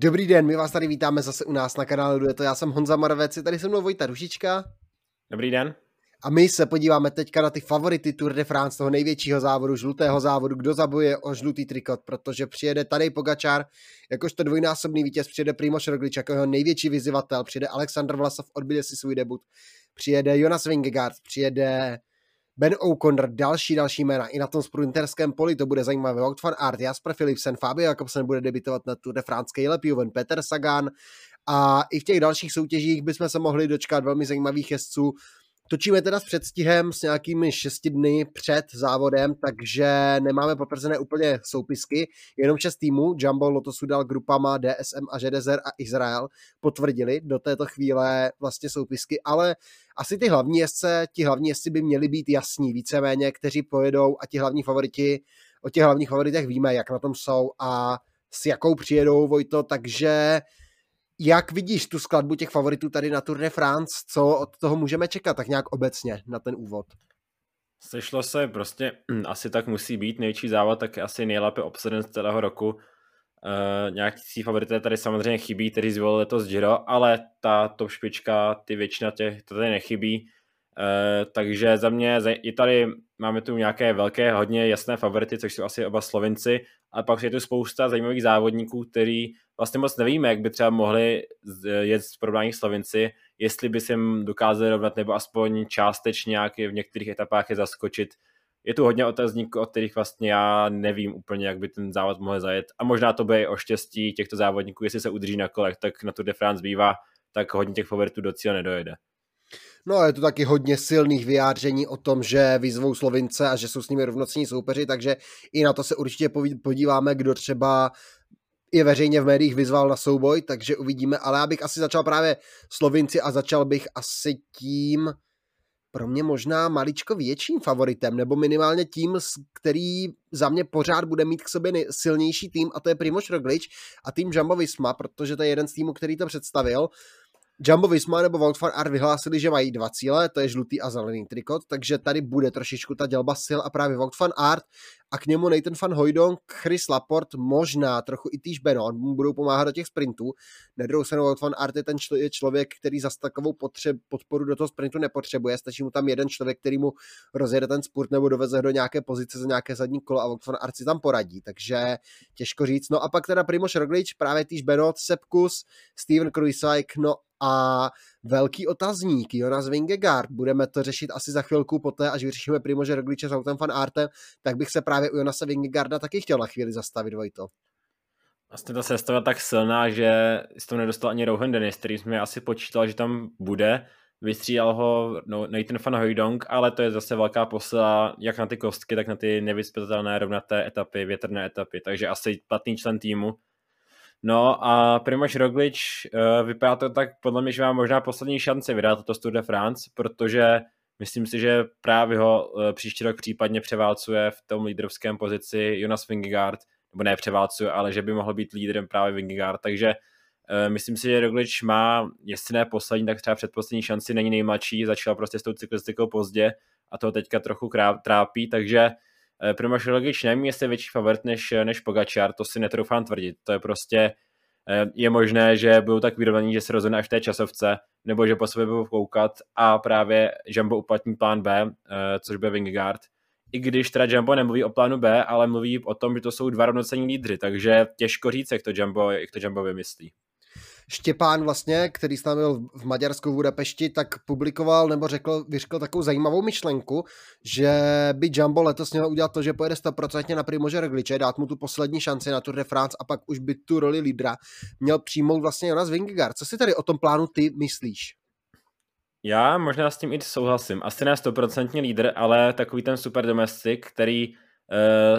Dobrý den, my vás tady vítáme zase u nás na kanálu Dueto. Já jsem Honza Marovec, je tady se mnou Vojta Rušička. Dobrý den. A my se podíváme teďka na ty favority Tour de France, toho největšího závodu, žlutého závodu, kdo zabuje o žlutý trikot, protože přijede tady Pogačár, jakožto dvojnásobný vítěz, přijede Primoš Roglič jako jeho největší vyzývatel, přijede Aleksandr Vlasov, odbije si svůj debut, přijede Jonas Vingegaard, přijede Ben O'Connor, další, další jména. I na tom sprinterském poli to bude zajímavé. Wout van Aert, Jasper Philipsen, Fabio Jakobsen bude debitovat na Tour de France, Caleb Juven, Peter Sagan a i v těch dalších soutěžích bychom se mohli dočkat velmi zajímavých jezdců. Točíme teda s předstihem s nějakými šesti dny před závodem, takže nemáme potvrzené úplně soupisky, jenom šest týmů, Jumbo, Lotus dal grupama DSM a Žedezer a Izrael potvrdili do této chvíle vlastně soupisky, ale asi ty hlavní jezdce, ti hlavní jezdci by měli být jasní. Víceméně, kteří pojedou a ti hlavní favoriti, o těch hlavních favoritech víme, jak na tom jsou a s jakou přijedou Vojto, takže jak vidíš tu skladbu těch favoritů tady na Tour de France? Co od toho můžeme čekat tak nějak obecně na ten úvod? Sešlo se prostě, hm, asi tak musí být, největší závod, tak asi nejlépe obsaden z celého roku. Uh, nějaký favorité tady samozřejmě chybí, který zvolil letos Giro, ale ta top špička, ty většina těch, to tady nechybí. Uh, takže za mě i tady máme tu nějaké velké, hodně jasné favority, což jsou asi oba Slovinci, ale pak je tu spousta zajímavých závodníků, který vlastně moc nevíme, jak by třeba mohli jet z porovnání Slovinci, jestli by se jim dokázali rovnat, nebo aspoň částečně nějak v některých etapách je zaskočit. Je tu hodně otazníků, od kterých vlastně já nevím úplně, jak by ten závod mohl zajet. A možná to bude o štěstí těchto závodníků, jestli se udrží na kolech, tak na Tour de France bývá, tak hodně těch favoritů do cíle nedojede. No je to taky hodně silných vyjádření o tom, že vyzvou Slovince a že jsou s nimi rovnocení soupeři, takže i na to se určitě podíváme, kdo třeba je veřejně v médiích vyzval na souboj, takže uvidíme, ale já bych asi začal právě Slovinci a začal bych asi tím, pro mě možná maličko větším favoritem, nebo minimálně tím, který za mě pořád bude mít k sobě silnější tým, a to je Primoš Roglič a tým Jumbo Visma, protože to je jeden z týmů, který to představil. Jumbo Visma nebo van Aert vyhlásili, že mají dva cíle, to je žlutý a zelený trikot, takže tady bude trošičku ta dělba sil a právě van Aert a k němu Nathan van Hooydonk, Chris Laport, možná trochu i Týž Beno, mu budou pomáhat do těch sprintů. Nedrou se Wout van Aert je ten člo- člověk, který zase takovou potřeb, podporu do toho sprintu nepotřebuje, stačí mu tam jeden člověk, který mu rozjede ten spurt nebo doveze do nějaké pozice za nějaké zadní kolo a Wout van Aert si tam poradí, takže těžko říct. No a pak teda Primoš Roglič, právě Týž Beno, Sepkus, Steven Kruiswijk, no a velký otazník, Jonas Vingegaard. Budeme to řešit asi za chvilku poté, až vyřešíme Primože Rogliče s autem fan Artem, tak bych se právě u Jonasa Vingegaarda taky chtěl na chvíli zastavit, Vojto. Vlastně ta sestava tak silná, že z toho nedostal ani Rohan Dennis, který jsme asi počítal, že tam bude. Vystřídal ho no, Nathan van Hooydonk, ale to je zase velká posila jak na ty kostky, tak na ty nevyspětatelné rovnaté etapy, větrné etapy, takže asi platný člen týmu No a Primož Roglič uh, vypadá to tak podle mě, že má možná poslední šanci vydat toto Tour de France, protože myslím si, že právě ho uh, příští rok případně převálcuje v tom lídrovském pozici Jonas Vingegaard, nebo ne převálcuje, ale že by mohl být lídrem právě Vingegaard, takže uh, myslím si, že Roglič má, jestli ne poslední, tak třeba předposlední šanci, není nejmladší, začal prostě s tou cyklistikou pozdě a to teďka trochu trápí, takže Eh, Primož Roglič nevím, jestli je větší favorit než, než Pogačar, to si netroufám tvrdit. To je prostě, eh, je možné, že budou tak vyrovnaní, že se rozhodne až v té časovce, nebo že po sobě budou koukat a právě Jumbo uplatní plán B, eh, což bude Vingegaard. I když teda Jumbo nemluví o plánu B, ale mluví o tom, že to jsou dva rovnocení lídry, takže těžko říct, jak to Jumbo, jak to Jumbo vymyslí. Štěpán vlastně, který s námi byl v Maďarsku v Budapešti, tak publikoval nebo řekl, vyřkl takovou zajímavou myšlenku, že by Jumbo letos měl udělat to, že pojede 100% na Primože Rogliče, dát mu tu poslední šanci na Tour de France a pak už by tu roli lídra měl přijmout vlastně Jonas Vingegaard. Co si tady o tom plánu ty myslíš? Já možná s tím i souhlasím. Asi ne 100% lídr, ale takový ten super domestik, který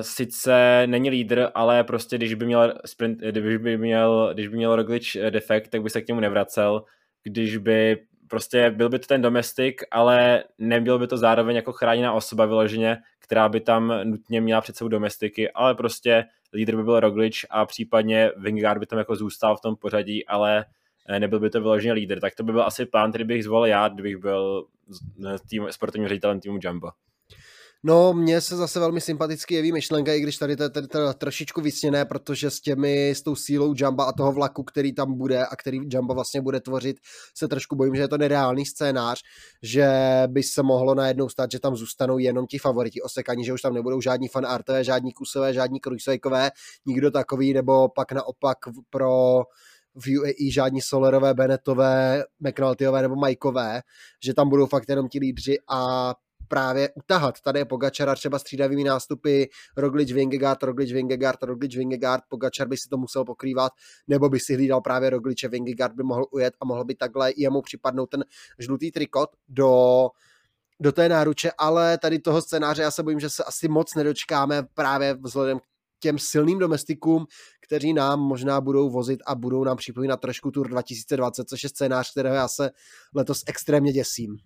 sice není lídr, ale prostě když by měl sprint, když by měl, když by měl Roglič eh, defekt, tak by se k němu nevracel. Když by prostě byl by to ten domestik, ale nebyl by to zároveň jako chráněná osoba vyloženě, která by tam nutně měla před sebou domestiky, ale prostě lídr by byl Roglič a případně Vingegaard by tam jako zůstal v tom pořadí, ale eh, nebyl by to vyloženě lídr. Tak to by byl asi plán, který bych zvolil já, kdybych byl tým, sportovním ředitelem týmu Jumbo. No, mně se zase velmi sympaticky jeví myšlenka, i když tady to je tady to trošičku vysněné, protože s těmi, s tou sílou Jamba a toho vlaku, který tam bude a který Jamba vlastně bude tvořit, se trošku bojím, že je to nereálný scénář, že by se mohlo najednou stát, že tam zůstanou jenom ti favoriti osekaní, že už tam nebudou žádní fanartové, žádní kusové, žádní krujsojkové, nikdo takový, nebo pak naopak pro v UAE žádní Solerové, Benetové, McNultyové nebo Majkové, že tam budou fakt jenom ti lídři a právě utahat. Tady je Pogačara třeba střídavými nástupy Roglič, Vingegaard, Roglič, Vingegaard, Roglič, Vingegaard, Pogačar by si to musel pokrývat, nebo by si hlídal právě Rogliče, Vingegaard by mohl ujet a mohl by takhle jemu připadnout ten žlutý trikot do do té náruče, ale tady toho scénáře já se bojím, že se asi moc nedočkáme právě vzhledem k těm silným domestikům, kteří nám možná budou vozit a budou nám připomínat trošku Tour 2020, což je scénář, kterého já se letos extrémně děsím.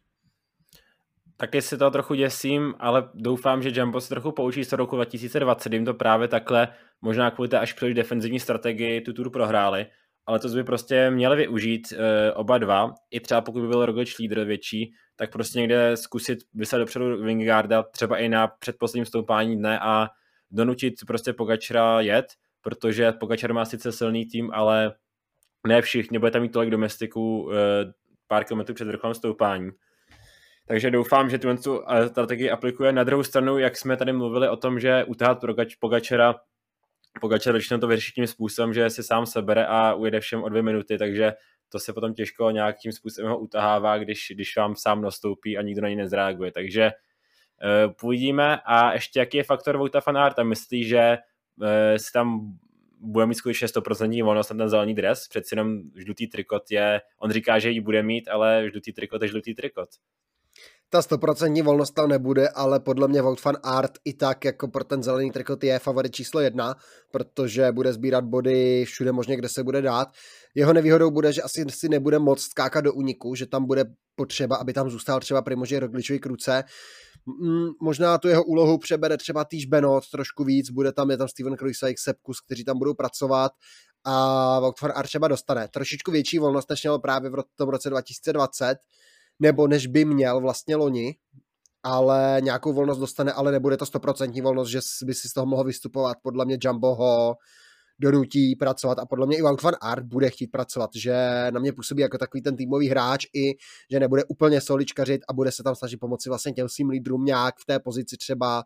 Taky si to trochu děsím, ale doufám, že Jumbo se trochu poučí z roku 2020, jim to právě takhle, možná kvůli té až příliš defenzivní strategii tu tour prohráli, ale to by prostě měli využít e, oba dva, i třeba pokud by byl Roglič lídr větší, tak prostě někde zkusit vyslat dopředu Vingegaarda, třeba i na předposledním stoupání dne a donutit prostě Pogačera jet, protože Pogačar má sice silný tým, ale ne všichni, bude tam mít tolik domestiků e, pár kilometrů před vrcholem stoupání. Takže doufám, že tu eh, strategii aplikuje. Na druhou stranu, jak jsme tady mluvili o tom, že utáhat Pogačera, Pogačer většinou to vyřeší tím způsobem, že si sám sebere a ujede všem o dvě minuty, takže to se potom těžko nějakým způsobem ho utahává, když, když vám sám nastoupí a nikdo na ní nezreaguje. Takže uh, půjdíme a ještě jaký je faktor Vouta Fanarta? Myslí, že uh, si tam bude mít skutečně 100% volnost na ten zelený dres, přeci jenom žlutý trikot je, on říká, že ji bude mít, ale žlutý trikot je žlutý trikot ta stoprocentní volnost tam nebude, ale podle mě Vout fan Art i tak jako pro ten zelený trikot je favorit číslo jedna, protože bude sbírat body všude možně, kde se bude dát. Jeho nevýhodou bude, že asi si nebude moc skákat do úniku, že tam bude potřeba, aby tam zůstal třeba Primože Rogličovi kruce. Mm, možná tu jeho úlohu přebere třeba týž Benot trošku víc, bude tam, je tam Steven Kruiswijk, Sepkus, kteří tam budou pracovat a Vout fan Art třeba dostane trošičku větší volnost, než měl právě v tom roce 2020, nebo než by měl vlastně loni, ale nějakou volnost dostane, ale nebude to stoprocentní volnost, že by si z toho mohl vystupovat. Podle mě Jumbo ho donutí pracovat a podle mě i Wout van Art bude chtít pracovat, že na mě působí jako takový ten týmový hráč i, že nebude úplně soličkařit a bude se tam snažit pomoci vlastně těm svým lídrům nějak v té pozici třeba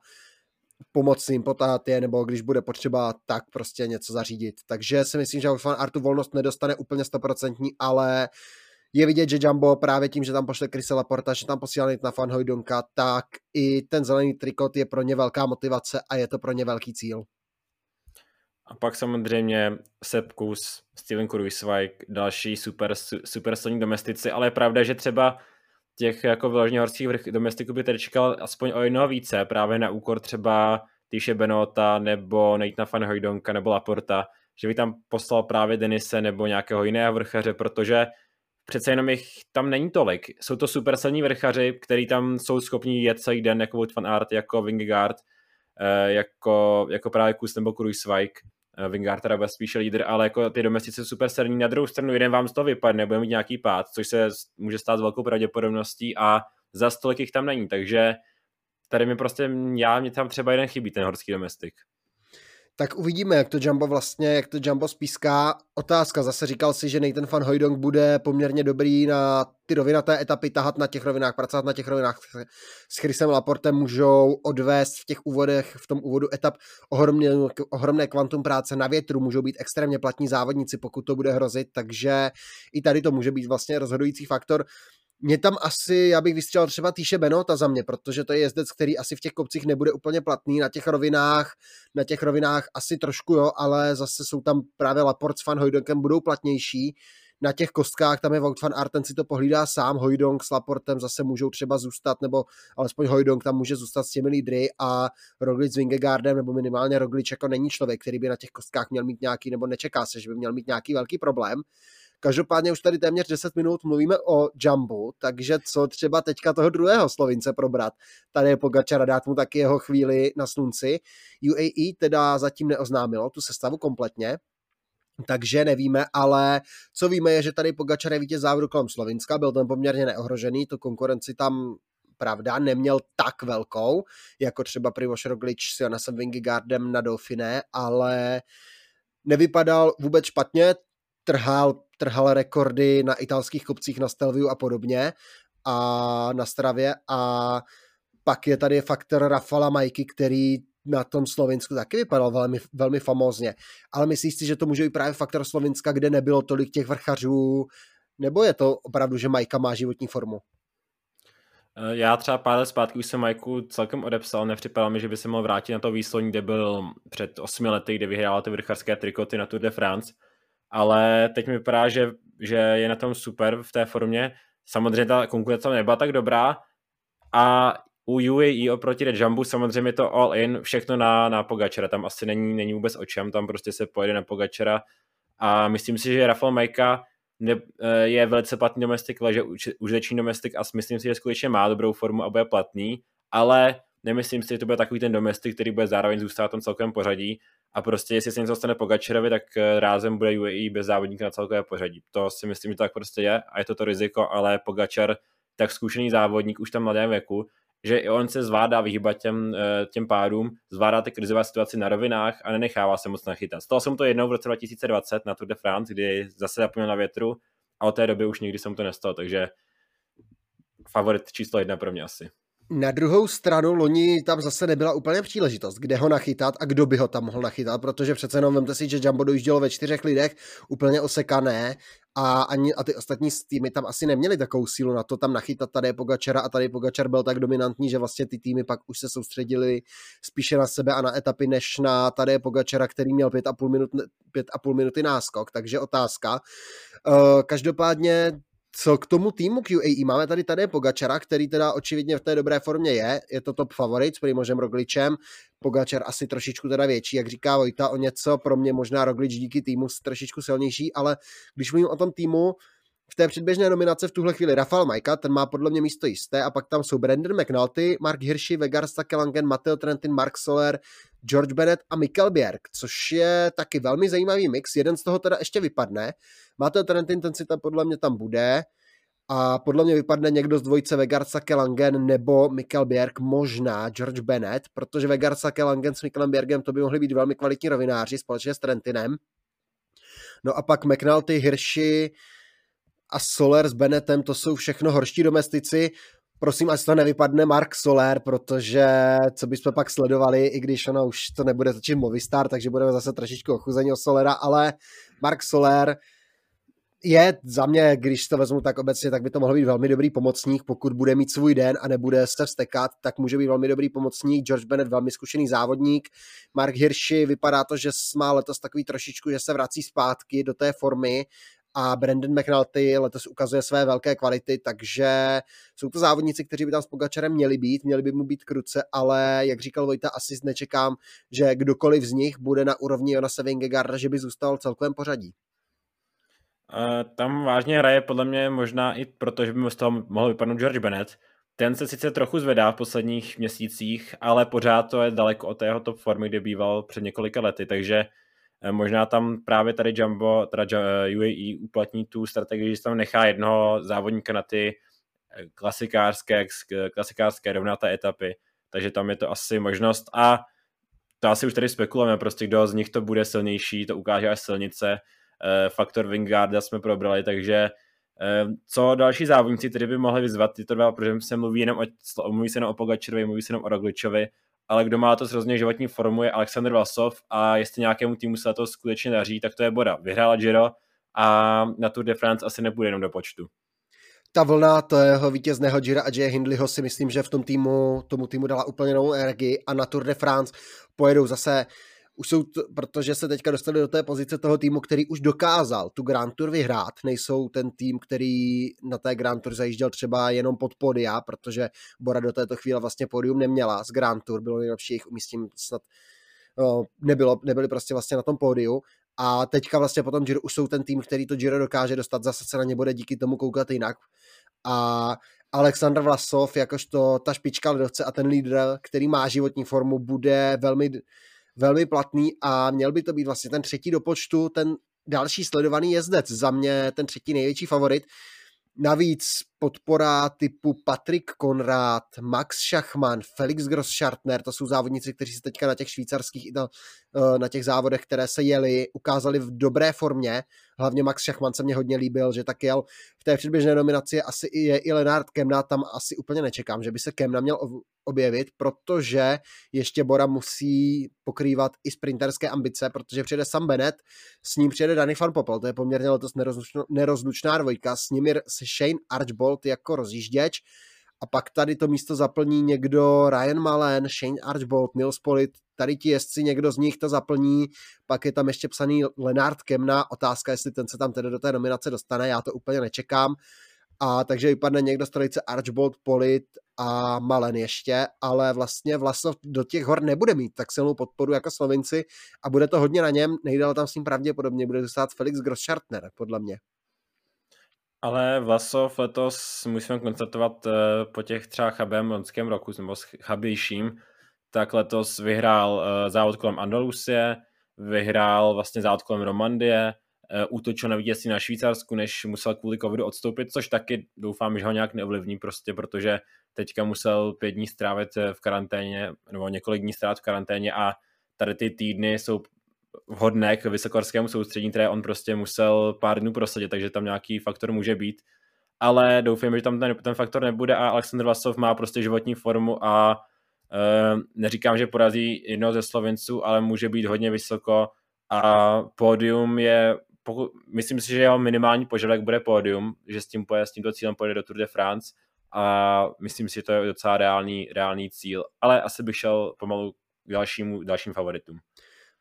pomoci jim potáhat je, nebo když bude potřeba, tak prostě něco zařídit. Takže si myslím, že Wout van Art tu volnost nedostane úplně stoprocentní, ale uh, je vidět, že Jumbo právě tím, že tam pošle Krise Laporta, že tam posílá na Fan Hojdonka, tak i ten zelený trikot je pro ně velká motivace a je to pro ně velký cíl. A pak samozřejmě Sepkus, Steven Kruiswijk, další super, super silní domestici, ale je pravda, že třeba těch jako vyloženě horských vrch domestiků by tady čekal aspoň o jednoho více, právě na úkor třeba Týše Benota nebo Nathan Van Hojdonka nebo Laporta, že by tam poslal právě Denise nebo nějakého jiného vrchaře, protože přece jenom jich tam není tolik. Jsou to super silní vrchaři, kteří tam jsou schopni jet celý den, jako Wout van Art, jako Vingegaard, eh, jako, jako právě Kus nebo Kruiswijk. Eh, Vingegaard teda bude spíše lídr, ale jako ty domestici jsou super silní. Na druhou stranu jeden vám z toho vypadne, bude mít nějaký pád, což se může stát s velkou pravděpodobností a za stolik jich tam není, takže tady mi prostě, já, mě tam třeba jeden chybí, ten horský domestik tak uvidíme, jak to Jumbo vlastně, jak to Jumbo spíská. Otázka, zase říkal si, že Nathan van Hojdong bude poměrně dobrý na ty rovinaté etapy, tahat na těch rovinách, pracovat na těch rovinách s Chrisem Laportem, můžou odvést v těch úvodech, v tom úvodu etap ohromně, ohromné kvantum práce na větru, můžou být extrémně platní závodníci, pokud to bude hrozit, takže i tady to může být vlastně rozhodující faktor. Mě tam asi, já bych vystřelil třeba Týše Benota za mě, protože to je jezdec, který asi v těch kopcích nebude úplně platný, na těch rovinách, na těch rovinách asi trošku jo, ale zase jsou tam právě Laport s Van Hojdonkem budou platnější, na těch kostkách tam je Wout van Arten si to pohlídá sám, Hojdong s Laportem zase můžou třeba zůstat, nebo alespoň Hojdong tam může zůstat s těmi lídry a Roglic s Vingegaardem, nebo minimálně Roglič jako není člověk, který by na těch kostkách měl mít nějaký, nebo nečeká se, že by měl mít nějaký velký problém. Každopádně už tady téměř 10 minut mluvíme o Jumbo, takže co třeba teďka toho druhého Slovince probrat. Tady je Pogačara, dát mu taky jeho chvíli na slunci. UAE teda zatím neoznámilo tu sestavu kompletně, takže nevíme, ale co víme je, že tady Pogačar je vítěz závodu kolem Slovinska, byl ten poměrně neohrožený, tu konkurenci tam pravda, neměl tak velkou, jako třeba Primoš Roglič s Jonasem Vingegaardem na Dauphiné, ale nevypadal vůbec špatně, trhal, trhal rekordy na italských kopcích na Stelviu a podobně a na Stravě a pak je tady faktor Rafala Majky, který na tom Slovinsku taky vypadal velmi, velmi famózně. Ale myslíš si, že to může být právě faktor Slovinska, kde nebylo tolik těch vrchařů, nebo je to opravdu, že Majka má životní formu? Eh, já třeba pár let zpátky už jsem Majku celkem odepsal, nepřipadalo mi, že by se mohl vrátit na to výsloní, kde byl před osmi lety, kde vyhrál ty vrcharské trikoty na Tour de France, ale teď mi vypadá, že, že je na tom super v té formě. Samozřejmě ta konkurence nebyla tak dobrá. A u UAE oproti Jumbu samozřejmě to all in, všechno na, na Pogačera, tam asi není, není vůbec o čem, tam prostě se pojede na Pogačera. A myslím si, že Rafael Majka ne, eh, je velice platný domestik, leže užiteční domestik a myslím si, že skutečně má dobrou formu a bude platný, ale nemyslím si, že to bude takový ten domestik, který bude zároveň zůstat v tom celkovém pořadí a prostě jestli se něco stane Pogačerovi, tak eh, rázem bude UAE bez závodníka na celkové pořadí. To si myslím, že tak prostě je a je to to riziko, ale Pogačer tak zkušený závodník už tam mladém věku, že i on se zvládá vyhýbat těm, eh, těm pádům, zvládá ty krizové situaci na rovinách a nenechává se moc nachytat. Stalo jsem to jednou v roce 2020 na Tour de France, kdy zase zapomněl na větru a od té doby už nikdy jsem to nestalo, takže favorit číslo jedna pro mě asi. Na druhou stranu loni tam zase nebyla úplně příležitost, kde ho nachytat a kdo by ho tam mohl nachytat, protože přece jenom vemte si, že Jumbo dojíždělo ve čtyřech lidech úplně osekané a, ani, a ty ostatní týmy tam asi neměli takovou sílu na to tam nachytat tady Pogačara a tady Pogačar byl tak dominantní, že vlastně ty týmy pak už se soustředili spíše na sebe a na etapy, než na tady Pogačara, který měl pět a půl, minut, pět a půl minuty náskok, takže otázka. Uh, každopádně co k tomu týmu QAE? Máme tady tady Pogačara, který teda očividně v té dobré formě je, je to top favorit s Primožem Rogličem, Pogačar asi trošičku teda větší, jak říká Vojta, o něco, pro mě možná Roglič díky týmu trošičku silnější, ale když mluvím o tom týmu, v té předběžné nominace v tuhle chvíli Rafael Majka, ten má podle mě místo jisté, a pak tam jsou Brandon McNulty, Mark Hirschi, Vegar Stakelangen, Matteo Trentin, Mark Soler, George Bennett a Mikkel Bjerg, což je taky velmi zajímavý mix. Jeden z toho teda ještě vypadne. Matteo Trentin, ten si tam podle mě tam bude a podle mě vypadne někdo z dvojice Vegarsa Kelangen nebo Mikkel Bjerg, možná George Bennett, protože Vegarsa Kelangen s Mikkelem Bjergem to by mohli být velmi kvalitní rovináři společně s Trentinem. No a pak McNulty, Hirschi, a Soler s Bennettem, to jsou všechno horští domestici. Prosím, ať to nevypadne Mark Soler, protože co bychom pak sledovali, i když ono už to nebude začít Movistar, takže budeme zase trošičku ochuzení o Solera, ale Mark Soler je za mě, když to vezmu tak obecně, tak by to mohl být velmi dobrý pomocník, pokud bude mít svůj den a nebude se vstekat, tak může být velmi dobrý pomocník. George Bennett velmi zkušený závodník. Mark Hirschi vypadá to, že má letos takový trošičku, že se vrací zpátky do té formy a Brandon McNulty letos ukazuje své velké kvality, takže jsou to závodníci, kteří by tam s Pogačarem měli být, měli by mu být kruce, ale jak říkal Vojta, asi nečekám, že kdokoliv z nich bude na úrovni Jonasa Vingegaarda, že by zůstal celkovém pořadí. Uh, tam vážně hraje podle mě možná i proto, že by z toho mohl vypadnout George Bennett. Ten se sice trochu zvedá v posledních měsících, ale pořád to je daleko od tého top formy, kde býval před několika lety, takže Eh, možná tam právě tady Jumbo, teda UAE eh, uplatní tu strategii, že tam nechá jednoho závodníka na ty eh, klasikářské, klasikářské rovnaté etapy, takže tam je to asi možnost a to asi už tady spekulujeme, prostě kdo z nich to bude silnější, to ukáže až silnice, faktor Vingarda jsme probrali, takže co další závodníci, kteří by mohli vyzvat tyto dva, protože se mluví jenom o, mluví se jenom o Pogačerovi, mluví se jenom o Rogličovi, ale kdo má to hrozně životní formu je Alexander Vlasov a jestli nějakému týmu se to skutečně daří, tak to je Boda. Vyhrála Giro a na Tour de France asi nebude jenom do počtu. Ta vlna to jeho vítězného Gira a Jay Hindleyho si myslím, že v tom týmu, tomu týmu dala úplně novou energii a na Tour de France pojedou zase už jsou, to, protože se teďka dostali do té pozice toho týmu, který už dokázal tu Grand Tour vyhrát. Nejsou ten tým, který na té Grand Tour zajížděl třeba jenom pod podia, protože Bora do této chvíle vlastně podium neměla z Grand Tour, bylo nejlepší jejich umístění snad nebylo, nebyli prostě vlastně na tom pódiu. A teďka vlastně potom Giro už jsou ten tým, který to Giro dokáže dostat, zase se na ně bude díky tomu koukat jinak. A Aleksandr Vlasov, jakožto ta špička ledovce a ten lídr, který má životní formu, bude velmi velmi platný a měl by to být vlastně ten třetí do počtu, ten další sledovaný jezdec, za mě ten třetí největší favorit. Navíc podpora typu Patrik Konrád, Max Schachman, Felix Grosschartner, to jsou závodníci, kteří se teďka na těch švýcarských eh, na těch závodech, které se jeli, ukázali v dobré formě. Hlavně Max Schachman se mě hodně líbil, že tak jel v té předběžné nominaci asi je i Lenard Kemna, tam asi úplně nečekám, že by se Kemna měl objevit, protože ještě Bora musí pokrývat i sprinterské ambice, protože přijede Sam Bennett, s ním přijede Danny Van Poppel, to je poměrně letos nerozlučná dvojka, s ním je Shane Archbold jako rozjížděč, a pak tady to místo zaplní někdo Ryan Malen, Shane Archbold, Nils Polit, tady ti jezdci, někdo z nich to zaplní, pak je tam ještě psaný Lenard Kemna, otázka, jestli ten se tam tedy do té nominace dostane, já to úplně nečekám, a takže vypadne někdo z trojice Archbold, Polit a Malen ještě, ale vlastně Vlasov do těch hor nebude mít tak silnou podporu jako Slovinci a bude to hodně na něm, nejdál tam s ním pravděpodobně bude zůstat Felix Grosschartner, podle mě. Ale Vlasov letos musíme konstatovat eh, po těch třeba chabém loňském roku, nebo chabějším, tak letos vyhrál eh, závod kolem Andalusie, vyhrál vlastně závod kolem Romandie, Eh, útočil na vítězství na Švýcarsku, než musel kvůli covidu odstoupit, což taky doufám, že ho nějak neovlivní prostě, protože teďka musel pět dní strávit v karanténě, nebo několik dní strávit v karanténě a tady ty týdny jsou vhodné k vysokorskému soustředění, které on prostě musel pár dnů prosadit, takže tam nějaký faktor může být. Ale doufám, že tam ten, ten faktor nebude a Aleksandr Vlasov má prostě životní formu a e, neříkám, že porazí jednoho ze Slovenců, ale může být hodně vysoko a pódium je pokud, myslím si, že jeho minimální požadavek bude pódium, že s tím pojede, s tímto cílem pojede do Tour de France a myslím si, že to je docela reálný, reálný cíl, ale asi bych šel pomalu k dalšímu, dalším favoritům.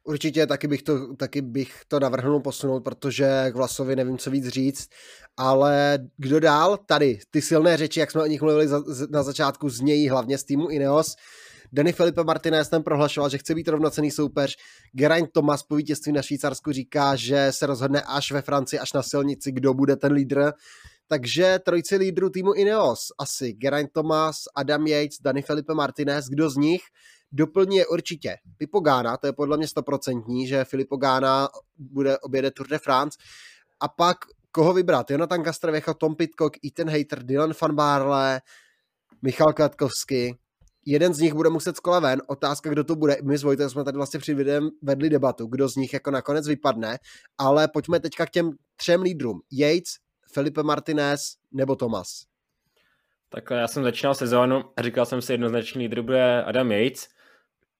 Určitě taky bych, to, taky bych to navrhnul posunout, protože k Vlasovi nevím, co víc říct, ale kdo dál? Tady, ty silné řeči, jak jsme o nich mluvili za, na začátku, znějí hlavně z týmu Ineos. Danny Felipe Martinez ten prohlašoval, že chce být rovnocený soupeř. Geraint Thomas po vítězství na Švýcarsku říká, že se rozhodne až ve Francii, až na silnici, kdo bude ten lídr. Takže trojici lídrů týmu Ineos, asi Geraint Thomas, Adam Yates, Danny Felipe Martinez, kdo z nich doplní je určitě Pipo Gána, to je podle mě stoprocentní, že Filippo Gána bude objede Tour de France. A pak koho vybrat? Jonathan Castrevecho, Tom Pitcock, Ethan Hater, Dylan van Barle, Michal Kratkovsky jeden z nich bude muset z kola ven. Otázka, kdo to bude. My s Vojtem jsme tady vlastně při videem vedli debatu, kdo z nich jako nakonec vypadne, ale pojďme teďka k těm třem lídrům. Yates, Felipe Martinez nebo Thomas. Tak já jsem začínal sezónu a říkal jsem si jednoznačný lídr bude Adam Yates.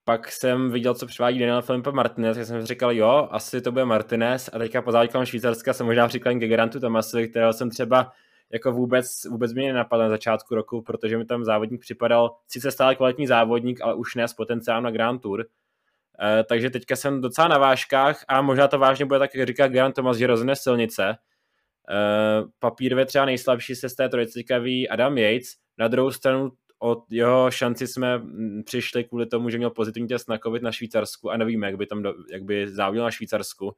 Pak jsem viděl, co přivádí Daniel Felipe Martinez, tak jsem si říkal, jo, asi to bude Martinez a teďka po závodě Švýcarska jsem možná přikládal ke Gerantu Tomasovi, kterého jsem třeba jako vůbec, vůbec mě nenapadl na začátku roku, protože mi tam závodník připadal sice stále kvalitní závodník, ale už ne s potenciálem na Grand Tour. E, takže teďka jsem docela na vážkách a možná to vážně bude tak, jak říká Grant Thomas, že rozhodne silnice. E, papírově třeba nejslabší se z té trojice Adam Yates. Na druhou stranu od jeho šanci jsme přišli kvůli tomu, že měl pozitivní test na COVID na Švýcarsku a nevíme, jak by tam do, jak by závodil na Švýcarsku.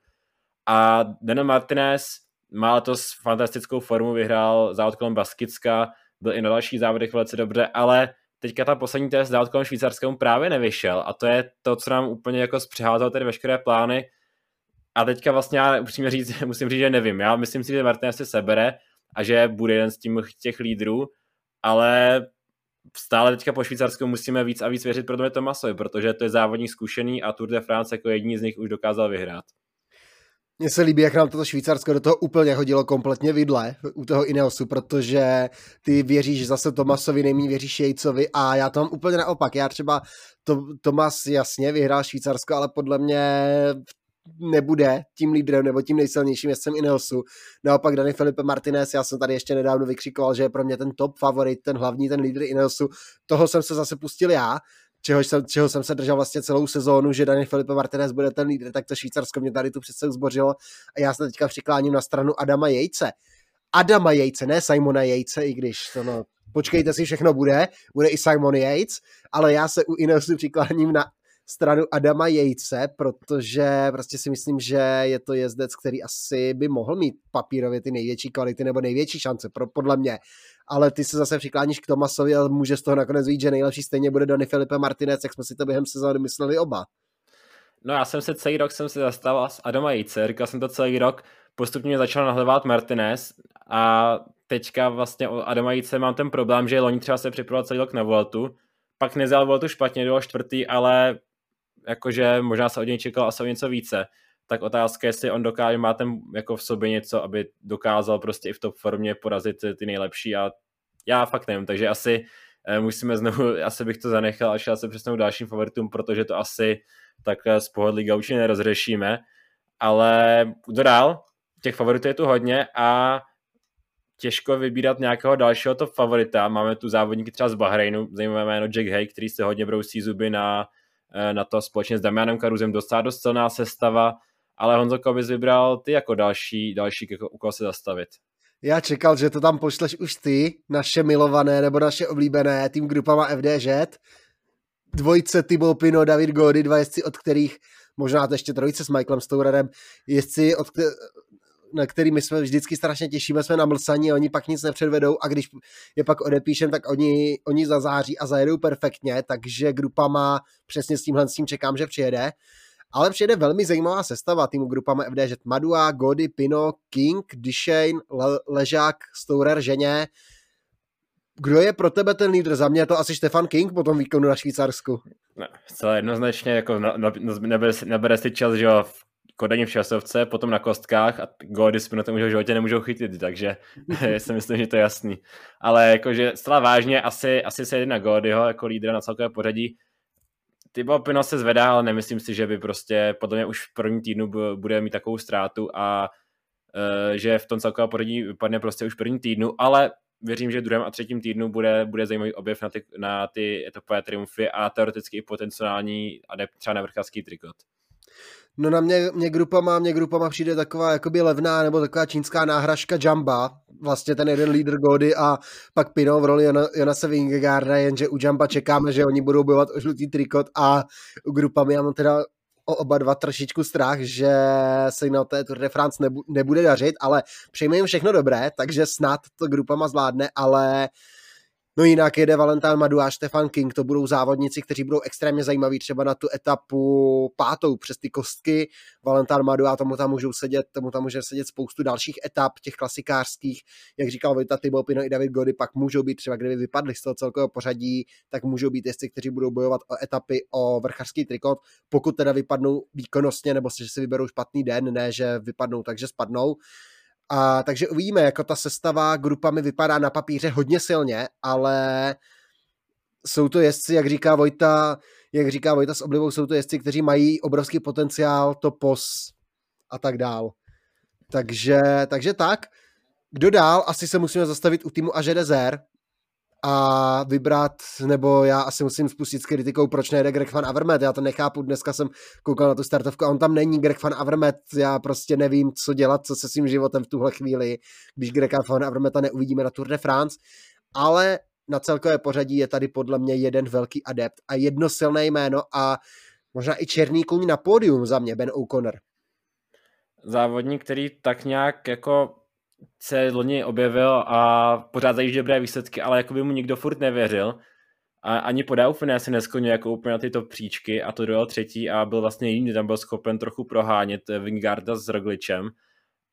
A Daniel Martinez má letos fantastickou formu, vyhrál závod kolem Baskicka, byl i na dalších závodech velice dobře, ale teďka ta poslední test závod kolem švýcarskému právě nevyšel a to je to, co nám úplně jako zpřeházelo tedy veškeré plány a teďka vlastně já musím říct, musím říct, že nevím. Já myslím si, že Martin se sebere a že bude jeden z těch lídrů, ale stále teďka po Švýcarsku musíme víc a víc věřit pro Tomasovi, protože to je závodní zkušený a Tour de France jako jediný z nich už dokázal vyhrát. Mně se líbí, jak nám toto Švýcarsko do toho úplně hodilo kompletně vidle u toho Ineosu, protože ty věříš zase Tomasovi, nejmí věříš Jejcovi a já to mám úplně naopak. Já třeba to, Tomas jasně vyhrál Švýcarsko, ale podle mě nebude tím lídrem nebo tím nejsilnějším jezdcem Ineosu. Naopak Dani Felipe Martinez, já jsem tady ještě nedávno vykřikoval, že je pro mě ten top favorit, ten hlavní, ten lídr Ineosu. Toho jsem se zase pustil já, čeho jsem, čeho jsem se držel vlastně celou sezónu, že Dani Felipe Martinez bude ten lídr, tak to Švýcarsko mě tady tu přece zbořilo a já se teďka přikláním na stranu Adama Jejce. Adama Jejce, ne Simona Jejce, i když to no, počkejte si, všechno bude, bude i Simon Yates, ale já se u Ineosu přikláním na stranu Adama Jejce, protože prostě si myslím, že je to jezdec, který asi by mohl mít papírově ty největší kvality nebo největší šance, pro, podle mě. Ale ty se zase přikláníš k Tomasovi a může z toho nakonec vidět, že nejlepší stejně bude Donny Filipe Martinez, jak jsme si to během sezóny mysleli oba. No já jsem se celý rok jsem se zastával s Adama Jejce, říkal jsem to celý rok, postupně začal nahlevat Martinez a teďka vlastně o Adamajice mám ten problém, že loni třeba se připravoval celý rok na Voltu, pak nezal Voltu špatně, byl čtvrtý, ale jakože možná se od něj čekal asi o něco více. Tak otázka je, jestli on dokáže, má ten jako v sobě něco, aby dokázal prostě i v top formě porazit ty nejlepší a já fakt nevím, takže asi eh, musíme znovu, asi bych to zanechal a šel se přesnou dalším favoritům, protože to asi takhle z pohod liga určitě nerozřešíme, ale kdo dál? Těch favoritů je tu hodně a těžko vybírat nějakého dalšího top favorita. Máme tu závodníky třeba z Bahrajnu, zajímavé jméno Jack Hay, který se hodně brousí zuby na, eh, na to společně s Damianem Karuzem. Dostala dost silná sestava, ale Honzo, koho bys vybral ty jako další, další u koho se zastavit? Já čekal, že to tam pošleš už ty, naše milované nebo naše oblíbené, tým grupama FDŽ. Dvojce Thibaut Pino, David Gody, dva jezdci, od kterých možná to ještě trojice s Michaelem Stourerem, jezdci, od, na který my jsme vždycky strašně těšíme, jsme na mlsaní, oni pak nic nepředvedou a když je pak odepíšem, tak oni, oni zazáří a zajedou perfektně, takže grupa má přesně s tímhle s tím čekám, že přijede. Ale přijede velmi zajímavá sestava týmu grupama FDŽ. Madua, Gody, Pino, King, Dishane, Le- Ležák, Stourer, Ženě. Kdo je pro tebe ten lídr? Za mě je to asi Stefan King po tom výkonu na Švýcarsku. Ne, celé jednoznačně jako na, na, nebere, nebere si čas, že jo, v Kodani v časovce, potom na kostkách a Gody s Pinotem už v životě nemůžou chytit, takže si myslím, že to je jasný. Ale jakože zcela vážně asi, asi se jde na Godyho jako lídra na celkové pořadí Tybo Pino se zvedá, ale nemyslím si, že by prostě podle mě už v první týdnu bude mít takovou ztrátu a uh, že v tom celkovém poradí vypadne prostě už v první týdnu, ale věřím, že v druhém a třetím týdnu bude, bude zajímavý objev na ty, na ty etapové triumfy a teoreticky i potenciální adept třeba na vrchářský trikot. No na mě, mě grupama, mě grupama přijde taková jakoby levná nebo taková čínská náhražka Jamba, vlastně ten jeden lídr Gody a pak Pino v roli Jonase Vingegaarda, jenže u Jamba čekáme, že oni budou bojovat o žlutý trikot a u grupami já mám teda o oba dva trošičku strach, že se na té Tour de France nebude dařit, ale přejme jim všechno dobré, takže snad to grupama zvládne, ale uh, No jinak jede Valentán Madu a Stefan King, to budou závodníci, kteří budou extrémně zajímaví třeba na tu etapu pátou přes ty kostky. Valentán Madu a tomu tam můžou sedět, tomu tam může sedět spoustu dalších etap, těch klasikářských, jak říkal Vojta Thibaut Pino i David Gody, pak můžou být třeba, kdyby vypadli z toho celkového pořadí, tak můžou být jezdci, kteří budou bojovat o etapy o vrchařský trikot, pokud teda vypadnou výkonnostně, nebo že si vyberou špatný den, ne, že vypadnou takže spadnou. A takže uvidíme, jako ta sestava grupami vypadá na papíře hodně silně, ale jsou to jezdci, jak říká Vojta, jak říká Vojta s oblivou, jsou to jezdci, kteří mají obrovský potenciál, to pos a tak dál. Takže, takže tak. Kdo dál? Asi se musíme zastavit u týmu Aže Dezer, a vybrat, nebo já asi musím spustit s kritikou, proč nejde Greg Van Avermet, já to nechápu, dneska jsem koukal na tu startovku a on tam není Greg Van Avermet, já prostě nevím, co dělat, co se svým životem v tuhle chvíli, když Greg Van Avermeta neuvidíme na Tour de France, ale na celkové pořadí je tady podle mě jeden velký adept a jedno silné jméno a možná i černý kůň na pódium za mě, Ben O'Connor. Závodník, který tak nějak jako se loni objevil a pořád zajíždí dobré výsledky, ale jako by mu nikdo furt nevěřil. A ani po Dauphiné se nesklonil jako úplně na tyto příčky a to dojel třetí a byl vlastně jediný, tam byl schopen trochu prohánět Vingarda s Rogličem.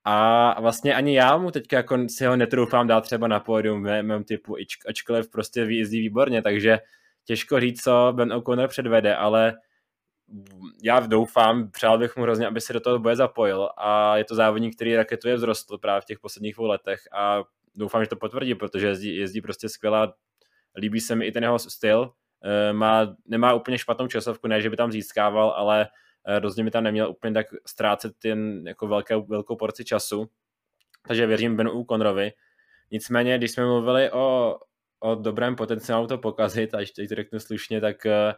A vlastně ani já mu teď jako si ho netroufám dát třeba na pódium v mém typu, ačkoliv prostě jezdí výborně, takže těžko říct, co Ben O'Connor předvede, ale já doufám, přál bych mu hrozně, aby se do toho boje zapojil a je to závodník, který raketuje vzrostl právě v těch posledních dvou letech a doufám, že to potvrdí, protože jezdí, jezdí prostě skvělá, líbí se mi i ten jeho styl, eh, má, nemá úplně špatnou časovku, ne, že by tam získával, ale eh, rozhodně mi tam neměl úplně tak ztrácet ten jako velké, velkou porci času, takže věřím Benu Conrovi. Nicméně, když jsme mluvili o, o dobrém potenciálu to pokazit, a ještě to řeknu slušně, tak eh,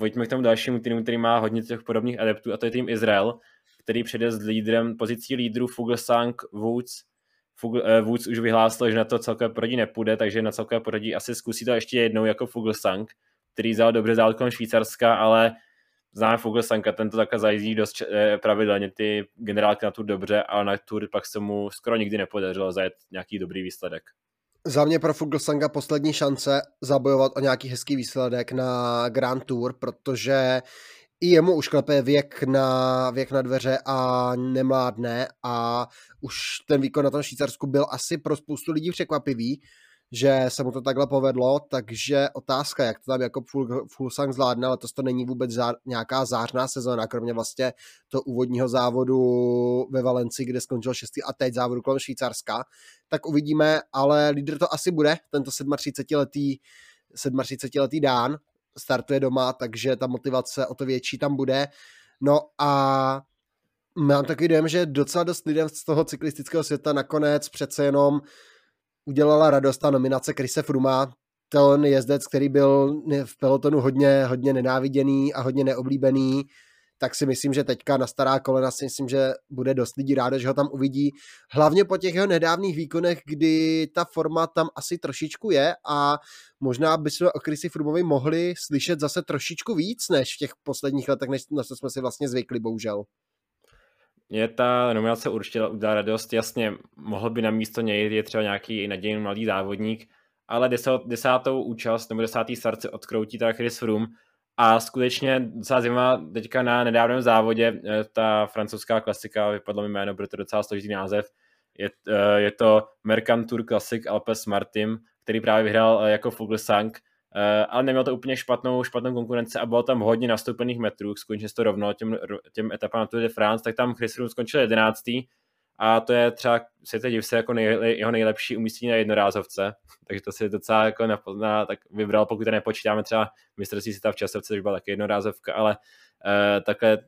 pojďme k tomu dalšímu týmu, který má hodně těch podobných adeptů, a to je tým Izrael, který přijde s lídrem, pozicí lídrů Fuglsang Woods. Fugl, uh, Woods už vyhlásil, že na to celkové poradí nepůjde, takže na celkové poradí asi zkusí to ještě jednou jako Fuglsang, který vzal dobře zálkom Švýcarska, ale známe Fuglsanka, ten to takhle zajízdí dost eh, pravidelně ty generálky na Tour dobře, ale na Tour pak se mu skoro nikdy nepodařilo zajet nějaký dobrý výsledek. Za mě pro Fuglsanga poslední šance zabojovat o nějaký hezký výsledek na Grand Tour, protože i jemu už klepe věk na, věk na dveře a nemládne a už ten výkon na tom Švýcarsku byl asi pro spoustu lidí překvapivý, že se mu to takhle povedlo, takže otázka, jak to tam jako Fulsang zvládne, ale to není vůbec zá, nějaká zářná sezóna, kromě vlastně toho úvodního závodu ve Valenci, kde skončil šestý a teď závodu kolem Švýcarska, tak uvidíme, ale lídr to asi bude, tento 37-letý 37-letý Dán, startuje doma, takže ta motivace o to větší tam bude. No a mám takový dojem, že docela dost lidem z toho cyklistického světa nakonec přece jenom udělala radost ta nominace Krise Fruma, ten jezdec, který byl v pelotonu hodně, hodně nenáviděný a hodně neoblíbený, tak si myslím, že teďka na stará kolena si myslím, že bude dost lidí rádo, že ho tam uvidí. Hlavně po těch jeho nedávných výkonech, kdy ta forma tam asi trošičku je a možná bychom o Chrisi Frumovi mohli slyšet zase trošičku víc, než v těch posledních letech, než na co jsme si vlastně zvykli, bohužel. Mě ta nominace určitě udělá radost, jasně, mohl by na místo něj je třeba nějaký nadějný mladý závodník, ale desát, desátou účast nebo desátý start se odkroutí teda Chris Froome. A skutečně docela zajímavá teďka na nedávném závodě, eh, ta francouzská klasika, vypadlo mi jméno, protože to docela složitý název, je, eh, je to Mercantour Classic Alpes Martim, který právě vyhrál eh, jako Fuglsang, ale neměl to úplně špatnou, špatnou konkurenci a bylo tam hodně nastoupených metrů, skončil to rovno těm, těm etapám na Tour de France, tak tam Chris Froome skončil jedenáctý a to je třeba světě div se jako nej, jeho nejlepší umístění na jednorázovce, takže to si docela jako na, na, tak vybral, pokud to nepočítáme třeba mistrovství světa v časovce, což byla taky jednorázovka, ale uh, takhle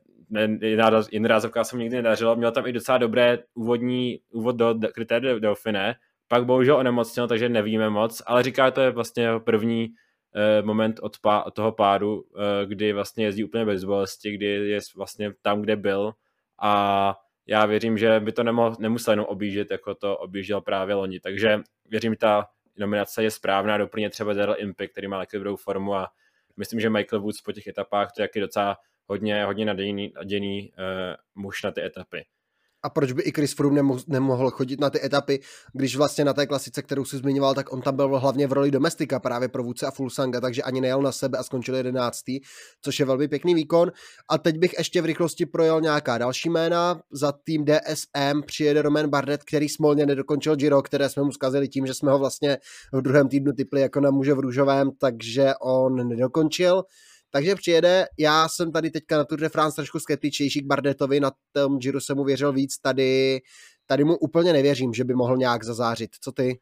jednorázovka jsem nikdy nedařilo, měl tam i docela dobré úvodní úvod do, do kritéria Dauphine, pak bohužel onemocněl, takže nevíme moc, ale říká, to je vlastně první moment od, pá, toho pádu, uh, kdy vlastně jezdí úplně bez bolesti, kdy je vlastně tam, kde byl. A já věřím, že by to nemohl, nemusel jenom objíždět, jako to objížděl právě loni. Takže věřím, že ta nominace je správná, doplně třeba Daryl Impy, který má taky dobrou formu a myslím, že Michael Woods po těch etapách to je taky docela hodně, hodně nadějný, nadějný uh, muž na ty etapy a proč by i Chris Froome nemohl, nemohl chodit na ty etapy, když vlastně na té klasice, kterou si zmiňoval, tak on tam byl hlavně v roli domestika právě pro vůdce a Fulsanga, takže ani nejel na sebe a skončil jedenáctý, což je velmi pěkný výkon. A teď bych ještě v rychlosti projel nějaká další jména. Za tým DSM přijede Roman Bardet, který smolně nedokončil Giro, které jsme mu zkazili tím, že jsme ho vlastně v druhém týdnu typli jako na muže v růžovém, takže on nedokončil. Takže přijede, já jsem tady teďka na Tour de France trošku skeptičnější k Bardetovi, na tom Giro jsem mu věřil víc, tady, tady mu úplně nevěřím, že by mohl nějak zazářit. Co ty?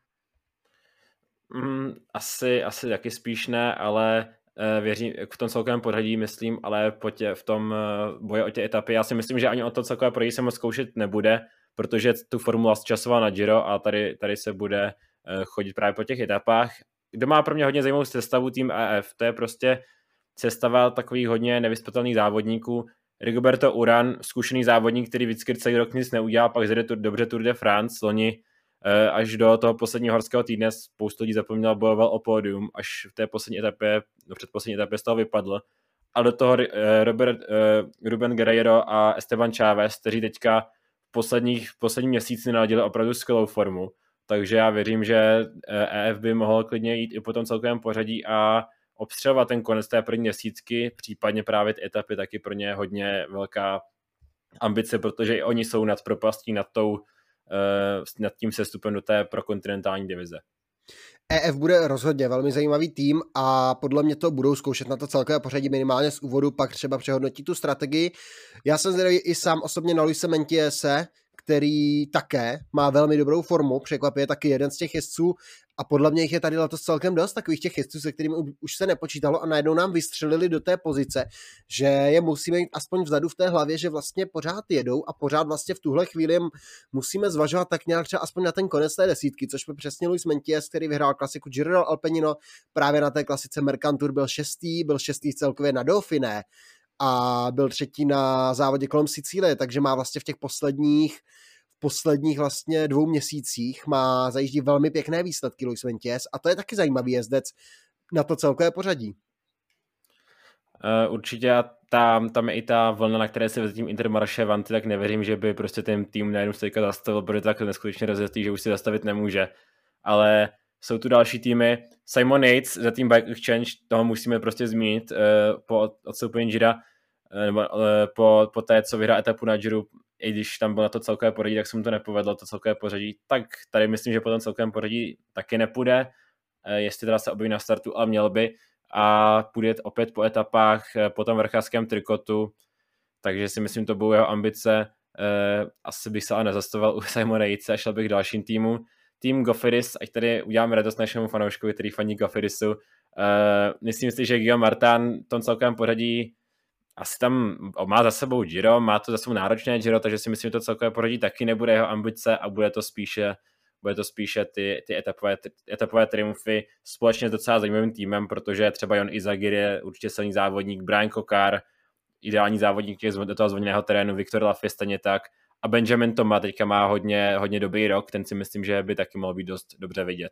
Mm, asi, asi taky spíš ne, ale uh, věřím, v tom celkovém pořadí myslím, ale po tě, v tom uh, boji o tě etapy, já si myslím, že ani o to celkové pořadí se moc zkoušet nebude, protože tu formula časovala na Giro a tady, tady se bude uh, chodit právě po těch etapách. Kdo má pro mě hodně zajímavou sestavu tým EF, to je prostě sestava takových hodně nevyspětelných závodníků. Rigoberto Uran, zkušený závodník, který vždycky celý rok nic neudělal, pak zjede tu, dobře Tour de France, loni eh, až do toho posledního horského týdne spoustu lidí zapomněl, bojoval o pódium, až v té poslední etapě, no předposlední etapě z toho vypadl. A do toho eh, Robert, eh, Ruben Guerreiro a Esteban Chávez, kteří teďka v posledních, v poslední měsíci naladili opravdu skvělou formu. Takže já věřím, že EF by mohl klidně jít i po tom celkovém pořadí a obstřelovat ten konec té první měsícky, případně právě ty etapy taky pro ně hodně velká ambice, protože i oni jsou nad propastí, nad, tou, uh, nad tím sestupem do té prokontinentální divize. EF bude rozhodně velmi zajímavý tým a podle mě to budou zkoušet na to celkové pořadí minimálně z úvodu, pak třeba přehodnotit tu strategii. Já jsem zvědavý i sám osobně na Luise Mentiese, který také má velmi dobrou formu, překvapuje taky jeden z těch jezdců a podle mě jich je tady letos celkem dost takových těch jezdců, se kterými už se nepočítalo a najednou nám vystřelili do té pozice, že je musíme mít aspoň vzadu v té hlavě, že vlastně pořád jedou a pořád vlastně v tuhle chvíli musíme zvažovat tak nějak třeba aspoň na ten konec té desítky, což by přesně Luis Menties, který vyhrál klasiku Giro Alpenino, právě na té klasice Mercantur byl šestý, byl šestý celkově na Dauphiné a byl třetí na závodě kolem Sicílie, takže má vlastně v těch posledních posledních vlastně dvou měsících má zajíždí velmi pěkné výsledky Luis Venties a to je taky zajímavý jezdec na to celkové pořadí. Uh, určitě tam, tam je i ta vlna, na které se vezme Intermarše Vanty, tak nevěřím, že by prostě ten tým najednou se zastavil, protože tak neskutečně rozjetý, že už si zastavit nemůže. Ale jsou tu další týmy. Simon Yates za tým Bike Exchange, toho musíme prostě zmínit uh, po odstoupení Gira nebo po, po té, co vyhrál etapu na Giro, i když tam bylo na to celkové pořadí, tak se mu to nepovedlo, to celkové pořadí, tak tady myslím, že po tom celkovém pořadí taky nepůjde, jestli teda se objeví na startu, ale měl by a půjde opět po etapách po tom vrchářském trikotu, takže si myslím, to budou jeho ambice. asi bych se ale nezastavoval u Simona Jejce a šel bych k dalším týmu. Tým Gofiris, ať tady uděláme radost našemu fanouškovi, který faní Gofirisu. myslím si, že Guillaume Martin tom celkovém pořadí asi tam má za sebou Giro, má to za sebou náročné Giro, takže si myslím, že to celkové pořadí taky nebude jeho ambice a bude to spíše bude to spíše ty, ty etapové, ty, etapové triumfy společně s docela zajímavým týmem, protože třeba Jon Izagir je určitě silný závodník, Brian Kokar, ideální závodník do toho zvoněného terénu, Viktor Lafay stejně tak a Benjamin Toma teďka má hodně, hodně dobrý rok, ten si myslím, že by taky mohl být dost dobře vidět.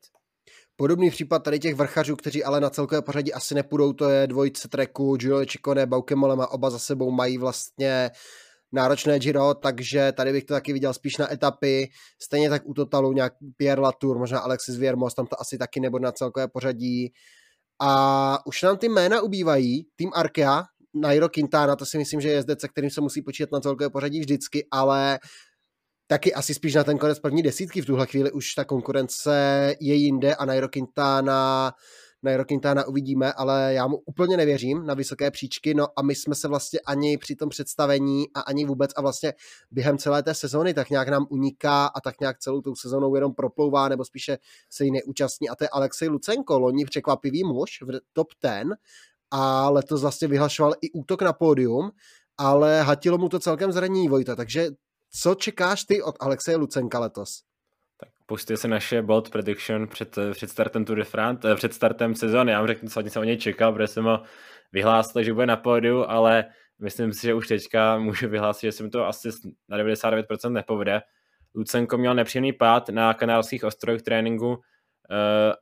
Podobný případ tady těch vrchařů, kteří ale na celkové pořadí asi nepůjdou, to je dvojice treku, Giulio Ciccone, Bauke Molema, oba za sebou mají vlastně náročné Giro, takže tady bych to taky viděl spíš na etapy, stejně tak u Totalu nějak Pierre Latour, možná Alexis Viermos, tam to asi taky nebude na celkové pořadí. A už nám ty jména ubývají, tým Arkea, Nairo Quintana, to si myslím, že je jezdec, se kterým se musí počítat na celkové pořadí vždycky, ale taky asi spíš na ten konec první desítky. V tuhle chvíli už ta konkurence je jinde a Nairo Quintana, Nairo Quintana uvidíme, ale já mu úplně nevěřím na vysoké příčky, no a my jsme se vlastně ani při tom představení a ani vůbec a vlastně během celé té sezony tak nějak nám uniká a tak nějak celou tou sezonou jenom proplouvá nebo spíše se jí neúčastní. A to je Alexej Lucenko, loni překvapivý muž v top 10 a letos vlastně vyhlašoval i útok na pódium, ale hatilo mu to celkem zranění Vojta, takže co čekáš ty od Alexeje Lucenka letos? Tak pustě se naše bold prediction před, před startem Tour de France, eh, před startem sezóny. Já vám řeknu, co jsem o něj čekal, protože jsem ho vyhlásil, že bude na pódiu, ale myslím si, že už teďka můžu vyhlásit, že se mi to asi na 99% nepovede. Lucenko měl nepříjemný pád na kanálských ostrovech tréninku, eh,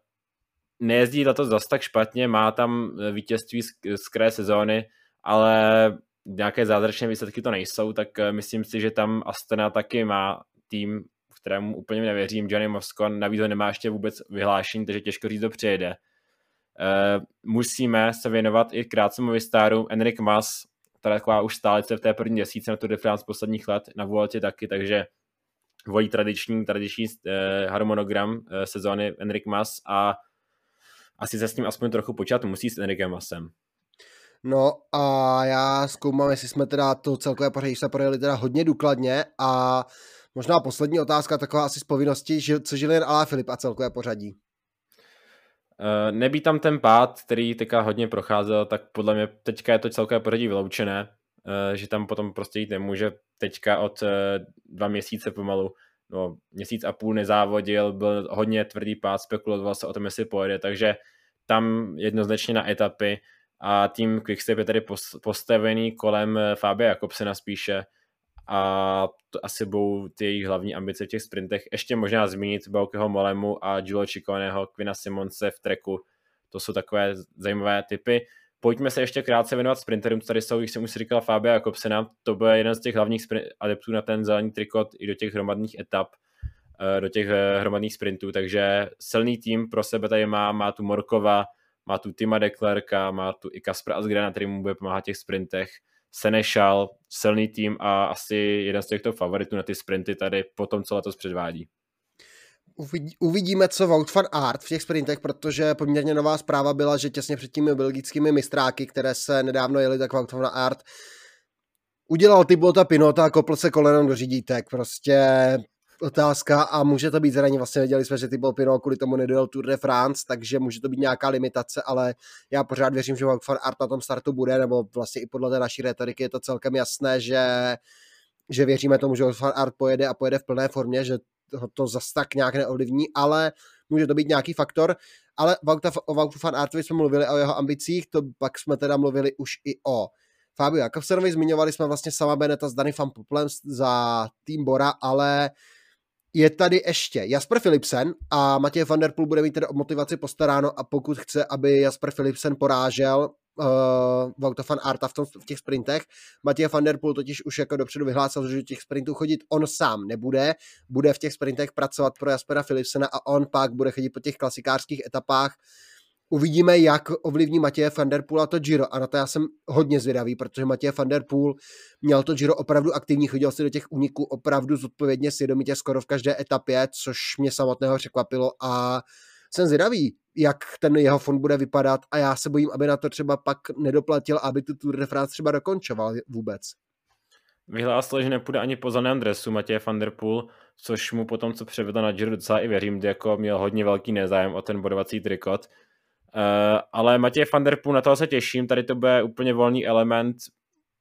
nejezdí to zase tak špatně, má tam vítězství z, z kraje sezóny, ale nějaké zázračné výsledky to nejsou, tak eh, myslím si, že tam Astana taky má tým, kterému úplně nevěřím, Johnny Mosco, navíc ho nemá ještě vůbec vyhlášení, takže těžko říct, to přijede. Uh, musíme se věnovat i krátce Movistaru. Enric Mas, která taková už stále v té první měsíce na tu de France posledních let, na Vueltě taky, takže volí tradiční, tradiční uh, harmonogram sezóny Enric Mas a asi se s ním aspoň trochu počítat musí s Enricem Masem. No a já zkoumám, jestli jsme teda to celkové pořadí se projeli teda hodně důkladně a možná poslední otázka, taková asi z povinnosti, že, co Julien Alá Filip a celkové pořadí. Uh, nebýt tam ten pád, který teďka hodně procházel, tak podle mě teďka je to celkové pořadí vyloučené, uh, že tam potom prostě jít nemůže. Teďka od uh, dva měsíce pomalu, no měsíc a půl nezávodil, byl hodně tvrdý pád, spekuloval se o tom, jestli pojede, takže tam jednoznačně na etapy a tým Quickstep je tady postavený kolem eh, Fabia Jakobsena spíše a to asi budou ty jejich hlavní ambice v těch sprintech. Ještě možná zmínit Baukeho Molemu a Gilo Chikoneho, Quina Simonce v treku. To jsou takové zajímavé typy. Pojďme se ještě krátce věnovat sprinterům, tady jsou, jak jsem už říkal, Fabia Jakobsena. To byl jeden z těch hlavních adeptů na ten zelený trikot i do těch hromadných etap, eh, do těch eh, hromadných sprintů, takže silný tým pro sebe tady má, má tu Morkova, má tu Tima Deklerka, má tu i Kaspra Asgrena, který mu bude pomáhat těch sprintech, Senešal, silný tým a asi jeden z těchto favoritů na ty sprinty tady po tom, co letos předvádí. Uvidíme, co Wout van Art v těch sprintech, protože poměrně nová zpráva byla, že těsně před těmi belgickými mistráky, které se nedávno jeli, tak Wout van Art udělal ty bota Pinota a kopl se kolenem do řídítek. Prostě otázka a může to být zranění. Vlastně věděli jsme, že ty Pino kvůli tomu nedojel Tour de France, takže může to být nějaká limitace, ale já pořád věřím, že Wout van Art na tom startu bude, nebo vlastně i podle té naší retoriky je to celkem jasné, že, že věříme tomu, že van Art pojede a pojede v plné formě, že ho to zas tak nějak neovlivní, ale může to být nějaký faktor. Ale o Voutu van Artovi jsme mluvili o jeho ambicích, to pak jsme teda mluvili už i o Fabio Jakobsenovi, zmiňovali jsme vlastně sama Beneta s Danny Van Poplem za tým Bora, ale je tady ještě Jasper Philipsen a Matěj van der Poel bude mít tedy o motivaci postaráno a pokud chce, aby Jasper Philipsen porážel uh, Vauta van Arta v, tom, v těch sprintech. Matěj van der Poel totiž už jako dopředu vyhlásil, že těch sprintů chodit on sám nebude, bude v těch sprintech pracovat pro Jaspera Philipsena a on pak bude chodit po těch klasikářských etapách Uvidíme, jak ovlivní Matěje van der Poel a to Giro. A na to já jsem hodně zvědavý, protože Matěje van der Poel měl to Giro opravdu aktivní, chodil si do těch úniků opravdu zodpovědně svědomitě skoro v každé etapě, což mě samotného překvapilo a jsem zvědavý, jak ten jeho fond bude vypadat a já se bojím, aby na to třeba pak nedoplatil, aby tu Tour de France třeba dokončoval vůbec. Vyhlásil, že nepůjde ani po zaném dresu Matěje van der Poel, což mu potom, co převedl na Giro docela i věřím, kdy jako měl hodně velký nezájem o ten bodovací trikot. Uh, ale Matěj van der Poel, na toho se těším, tady to bude úplně volný element,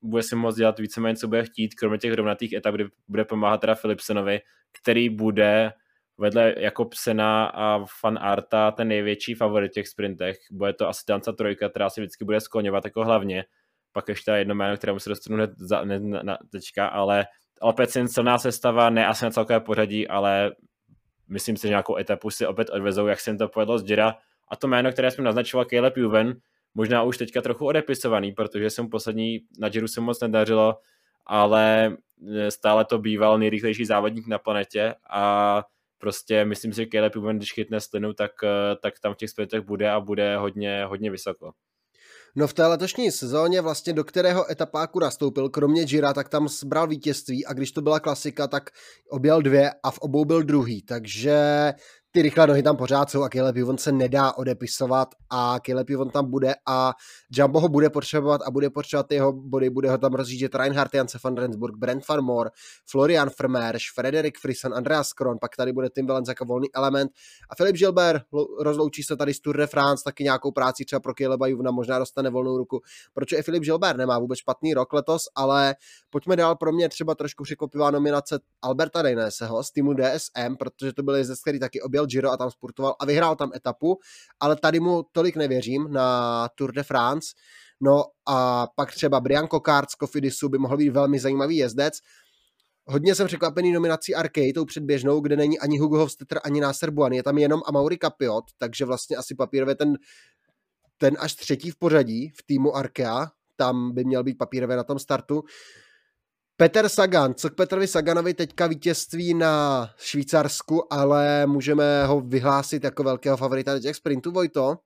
bude si moct dělat víceméně, co bude chtít, kromě těch rovnatých etap, kdy bude pomáhat teda Philipsenovi, který bude vedle Jakobsena a Fan Arta ten největší favorit v těch sprintech. Bude to asi Danca Trojka, která si vždycky bude skloňovat jako hlavně. Pak ještě jedno jméno, kterému se dostanu hned za, ne, na, na, tečka, ale Alpecin silná sestava, ne asi na celkové pořadí, ale myslím si, že nějakou etapu si opět odvezou, jak se jim to povedlo z Jira. A to jméno, které jsem naznačoval, Caleb Juven, možná už teďka trochu odepisovaný, protože jsem poslední na Jiru se moc nedařilo, ale stále to býval nejrychlejší závodník na planetě a prostě myslím si, že Caleb Juven, když chytne slinu, tak, tak tam v těch sprintech bude a bude hodně, hodně vysoko. No v té letošní sezóně vlastně do kterého etapáku nastoupil, kromě Gira, tak tam zbral vítězství a když to byla klasika, tak objel dvě a v obou byl druhý, takže ty rychlé nohy tam pořád jsou a Caleb Juvon se nedá odepisovat a Caleb Juvon tam bude a Jumbo ho bude potřebovat a bude potřebovat jeho body, bude ho tam rozjíždět Reinhard Janse van Rensburg, Brent van Moor, Florian Vermeersch, Frederik Friesen, Andreas Kron, pak tady bude Tim Wellens jako volný element a Filip Gilbert rozloučí se tady z Tour de France, taky nějakou práci třeba pro Caleba Juvna, možná dostane volnou ruku, protože i Filip Gilbert nemá vůbec špatný rok letos, ale pojďme dál pro mě třeba trošku překvapivá nominace Alberta Dejneseho z týmu DSM, protože to byl jezdec, který taky objel Giro a tam sportoval a vyhrál tam etapu, ale tady mu tolik nevěřím na Tour de France. No a pak třeba Brian Kokard z Kofidisu by mohl být velmi zajímavý jezdec. Hodně jsem překvapený nominací Arcade, tou předběžnou, kde není ani Hugo Hofstetter, ani Nasser Buan, je tam jenom Amaury Capiot, takže vlastně asi papírově ten, ten až třetí v pořadí v týmu Arkea, tam by měl být papírově na tom startu. Petr Sagan, co k Petrovi Saganovi teďka vítězství na Švýcarsku, ale můžeme ho vyhlásit jako velkého favorita do těch sprintů, Vojto?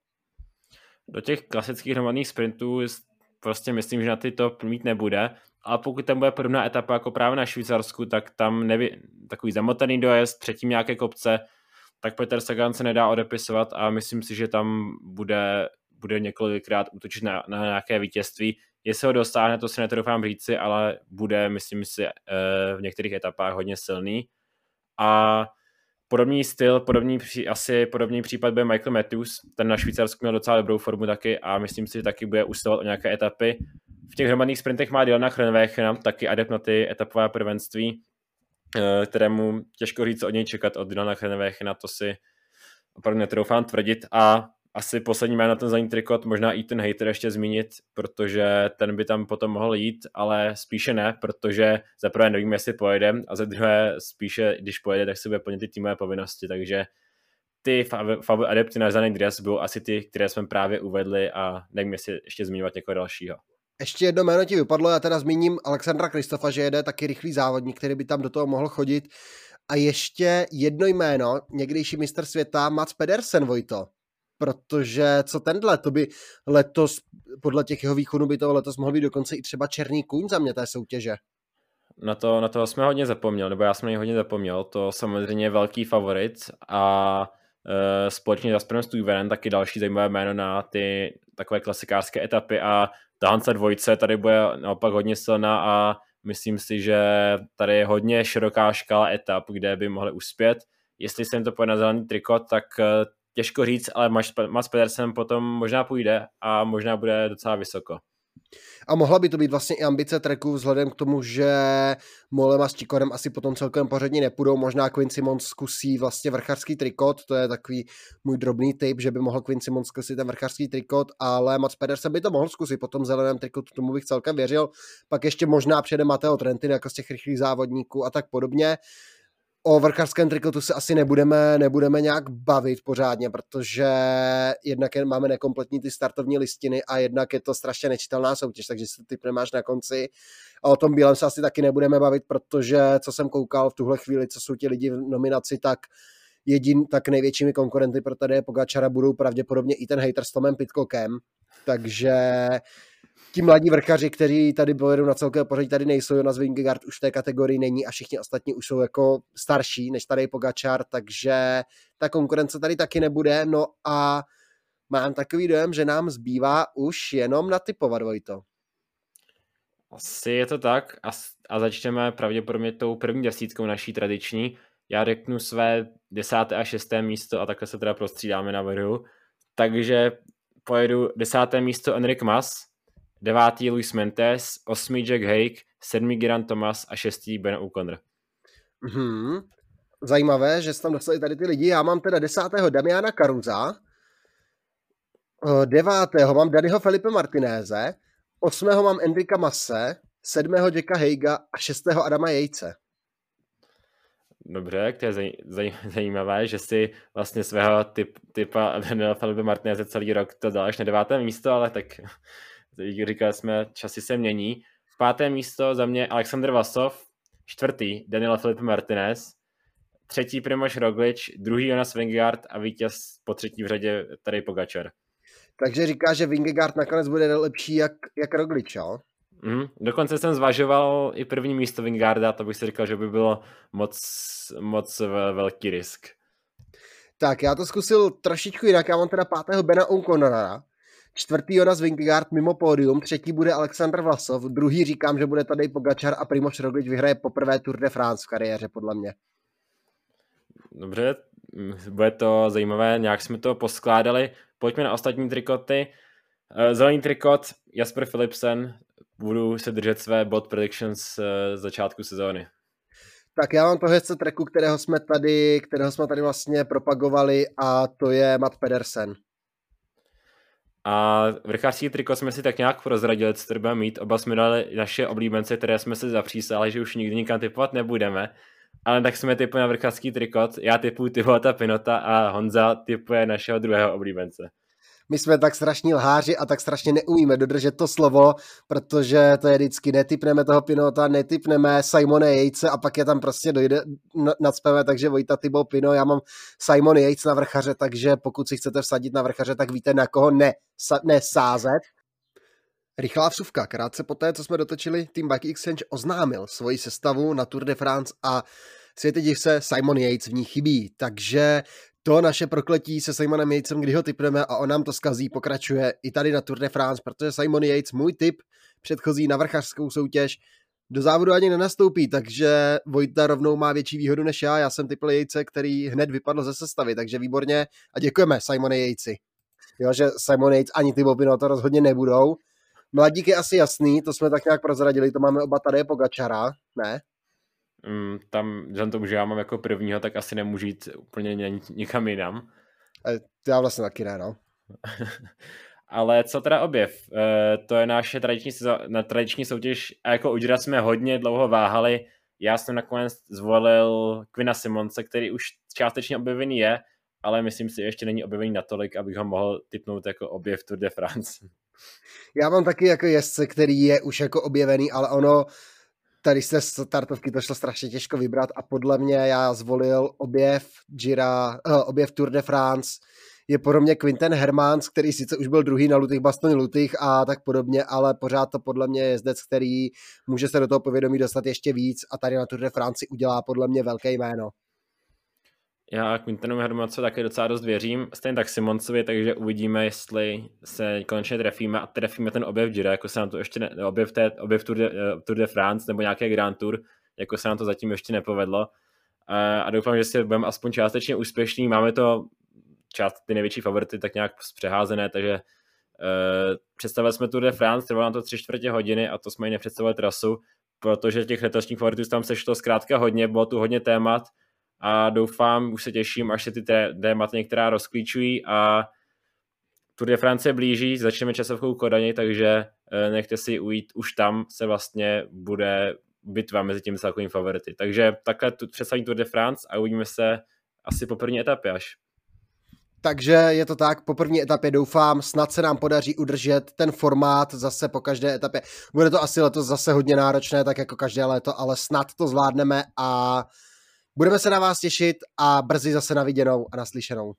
Do těch klasických hromadných sprintů prostě myslím, že na ty to mít nebude, ale pokud tam bude podobná etapa jako právě na Švýcarsku, tak tam neví, takový zamotaný dojezd, předtím nějaké kopce, tak Petr Sagan se nedá odepisovat a myslím si, že tam bude, bude několikrát útočit na, na nějaké vítězství. Jestli ho dosáhne, to si netroufám říci, ale bude, myslím si, eh, v některých etapách hodně silný. A podobný styl, podobný, asi podobný případ bude Michael Matthews, ten na Švýcarsku měl docela dobrou formu taky a myslím si, že taky bude usilovat o nějaké etapy. V těch hromadných sprintech má Dylana Chrenwechena, taky adept na ty etapové prvenství, eh, kterému těžko říct od něj čekat od Dylana Chrenwechena, to si opravdu netroufám tvrdit a asi poslední jméno ten zelený trikot, možná i ten hater ještě zmínit, protože ten by tam potom mohl jít, ale spíše ne, protože za prvé nevím, jestli pojede a za druhé spíše, když pojede, tak si bude plnit ty týmové povinnosti, takže ty favy adepty na zelený dres budou asi ty, které jsme právě uvedli a nevím, jestli ještě zmiňovat někoho dalšího. Ještě jedno jméno ti vypadlo, já teda zmíním Alexandra Kristofa, že jede taky rychlý závodník, který by tam do toho mohl chodit. A ještě jedno jméno, někdejší mistr světa Mats Pedersen, Vojto protože co tenhle, to by letos, podle těch jeho výkonů by to letos mohl být dokonce i třeba černý kůň za mě té soutěže. Na to, na to jsme hodně zapomněl, nebo já jsem na hodně zapomněl, to samozřejmě je velký favorit a e, společně s Jasperem Stuyvenem taky další zajímavé jméno na ty takové klasikářské etapy a ta Hansa dvojce tady bude naopak hodně silná a myslím si, že tady je hodně široká škála etap, kde by mohli uspět. Jestli se jim to pojde na zelený trikot, tak e, těžko říct, ale Mats Pedersen potom možná půjde a možná bude docela vysoko. A mohla by to být vlastně i ambice treku vzhledem k tomu, že Molema s Čikorem asi potom celkem pořadně nepůjdou. Možná Quinn Simons zkusí vlastně vrcharský trikot, to je takový můj drobný tip, že by mohl Quinn Simons zkusit ten vrcharský trikot, ale Mats Pedersen by to mohl zkusit po tom zeleném trikotu, tomu bych celkem věřil. Pak ještě možná přijede Mateo Trentin jako z těch rychlých závodníků a tak podobně o vrcharském trikotu se asi nebudeme, nebudeme nějak bavit pořádně, protože jednak je, máme nekompletní ty startovní listiny a jednak je to strašně nečitelná soutěž, takže si ty nemáš na konci. A o tom bílém se asi taky nebudeme bavit, protože co jsem koukal v tuhle chvíli, co jsou ti lidi v nominaci, tak jedin tak největšími konkurenty pro tady Pogačara budou pravděpodobně i ten hater s Tomem Pitcockem, takže ti mladí vrchaři, kteří tady pojedou na celkové pořadí, tady nejsou, Jonas Vingegaard už v té kategorii není a všichni ostatní už jsou jako starší než tady Pogačar, takže ta konkurence tady taky nebude, no a mám takový dojem, že nám zbývá už jenom natypovat, Vojto. Asi je to tak a, a začneme pravděpodobně tou první desítkou naší tradiční. Já řeknu své desáté a šesté místo a takhle se teda prostřídáme na vrhu. Takže pojedu desáté místo Enric Mas, devátý Luis Mentes, osmý Jack Hake, sedmý Geraint Thomas a šestý Ben O'Connor. Mm-hmm. Zajímavé, že jste tam dostali tady ty lidi. Já mám teda desátého Damiana Caruza, devátého mám Daniho Felipe Martinéze, osmého mám Enrika Masse, sedmého Jacka Heiga a šestého Adama Jejce. Dobře, to je zaj, zaj, zajímavé, že si vlastně svého typ, typa Daniela Felipe Martineze celý rok to dal až na deváté místo, ale tak říkali jsme, časy se mění. Páté místo za mě Aleksandr Vasov, čtvrtý Daniel Felipe Martinez, třetí Primoš Roglič, druhý Jonas Vingegaard a vítěz po třetí v řadě tady Pogačar. Takže říká, že Vingegaard nakonec bude lepší jak, jak Roglič, jo? Mm, dokonce jsem zvažoval i první místo Vingarda, to bych si říkal, že by bylo moc, moc velký risk. Tak, já to zkusil trošičku jinak. Já mám teda pátého Bena O'Connora, čtvrtý Jonas Vingegaard mimo pódium, třetí bude Aleksandr Vlasov, druhý říkám, že bude tady Pogačar a Primoš Roglič vyhraje poprvé Tour de France v kariéře, podle mě. Dobře, bude to zajímavé, nějak jsme to poskládali. Pojďme na ostatní trikoty. Eh, zelený trikot, Jasper Philipsen, budu se držet své bot predictions z eh, začátku sezóny. Tak já mám to hezce treku, kterého jsme tady, kterého jsme tady vlastně propagovali a to je Matt Pedersen. A vrchářský triko jsme si tak nějak prozradili, co budeme mít. Oba jsme dali naše oblíbence, které jsme se zapřísali, že už nikdy nikam typovat nebudeme. Ale tak jsme typu na vrchářský trikot. Já typuji Tibota Pinota a Honza typuje našeho druhého oblíbence my jsme tak strašní lháři a tak strašně neumíme dodržet to slovo, protože to je vždycky netypneme toho Pinota, netypneme Simone Jejce a pak je tam prostě dojde, nadspeme, takže Vojta Tybo Pino, já mám Simon Jejc na vrchaře, takže pokud si chcete vsadit na vrchaře, tak víte na koho ne, sa, nesázet. Rychlá vsuvka. Krátce poté, co jsme dotočili, Team Bike Exchange oznámil svoji sestavu na Tour de France a světě div se Simon Yates v ní chybí. Takže to naše prokletí se Simonem Yatesem, kdy ho typneme a on nám to skazí, pokračuje i tady na Tour de France, protože Simon Yates, můj tip, předchozí na vrchařskou soutěž, do závodu ani nenastoupí, takže Vojta rovnou má větší výhodu než já. Já jsem typl Jejce, který hned vypadl ze sestavy, takže výborně a děkujeme Simone Jejci. Jo, že Simon Yates ani ty Bobino to rozhodně nebudou. Mladík je asi jasný, to jsme tak nějak prozradili, to máme oba tady Pogačara, ne? Um, tam, vzhledem tomu, že já mám jako prvního, tak asi nemůžu jít úplně nikam jinam. Já vlastně taky ne, no. Ale co teda objev? E, to je naše tradiční, na tradiční soutěž a jako Udra jsme hodně dlouho váhali. Já jsem nakonec zvolil Quina Simonce, který už částečně objevený je, ale myslím si, že ještě není objevený natolik, abych ho mohl typnout jako objev Tour de France. Já mám taky jako jezdce, který je už jako objevený, ale ono tady z té startovky to šlo strašně těžko vybrat a podle mě já zvolil objev Gira, uh, objev Tour de France, je mě Quinten Hermans, který sice už byl druhý na Lutých Bastony Lutých a tak podobně, ale pořád to podle mě je jezdec, který může se do toho povědomí dostat ještě víc a tady na Tour de France udělá podle mě velké jméno. Já Quintanu Hermancovi také docela dost věřím, stejně tak Simoncovi, takže uvidíme, jestli se konečně trefíme a trefíme ten objev Gira, jako se nám to ještě ne, objev, té, objev Tour, de, uh, Tour de France nebo nějaké Grand Tour, jako se nám to zatím ještě nepovedlo. Uh, a doufám, že si budeme aspoň částečně úspěšní. Máme to část ty největší favority tak nějak přeházené, takže uh, představili jsme Tour de France, trvalo nám to tři čtvrtě hodiny a to jsme i nepředstavili trasu, protože těch letošních favoritů tam se šlo zkrátka hodně, bylo tu hodně témat, a doufám, už se těším, až se ty témata některá rozklíčují a Tour de France blíží, začneme časovkou Kodani, takže eh, nechte si ujít, už tam se vlastně bude bitva mezi těmi celkovými favority. Takže takhle tu představím Tour de France a uvidíme se asi po první etapě až. Takže je to tak, po první etapě doufám, snad se nám podaří udržet ten formát zase po každé etapě. Bude to asi letos zase hodně náročné, tak jako každé léto, ale snad to zvládneme a Budeme se na vás těšit a brzy zase na viděnou a naslyšenou.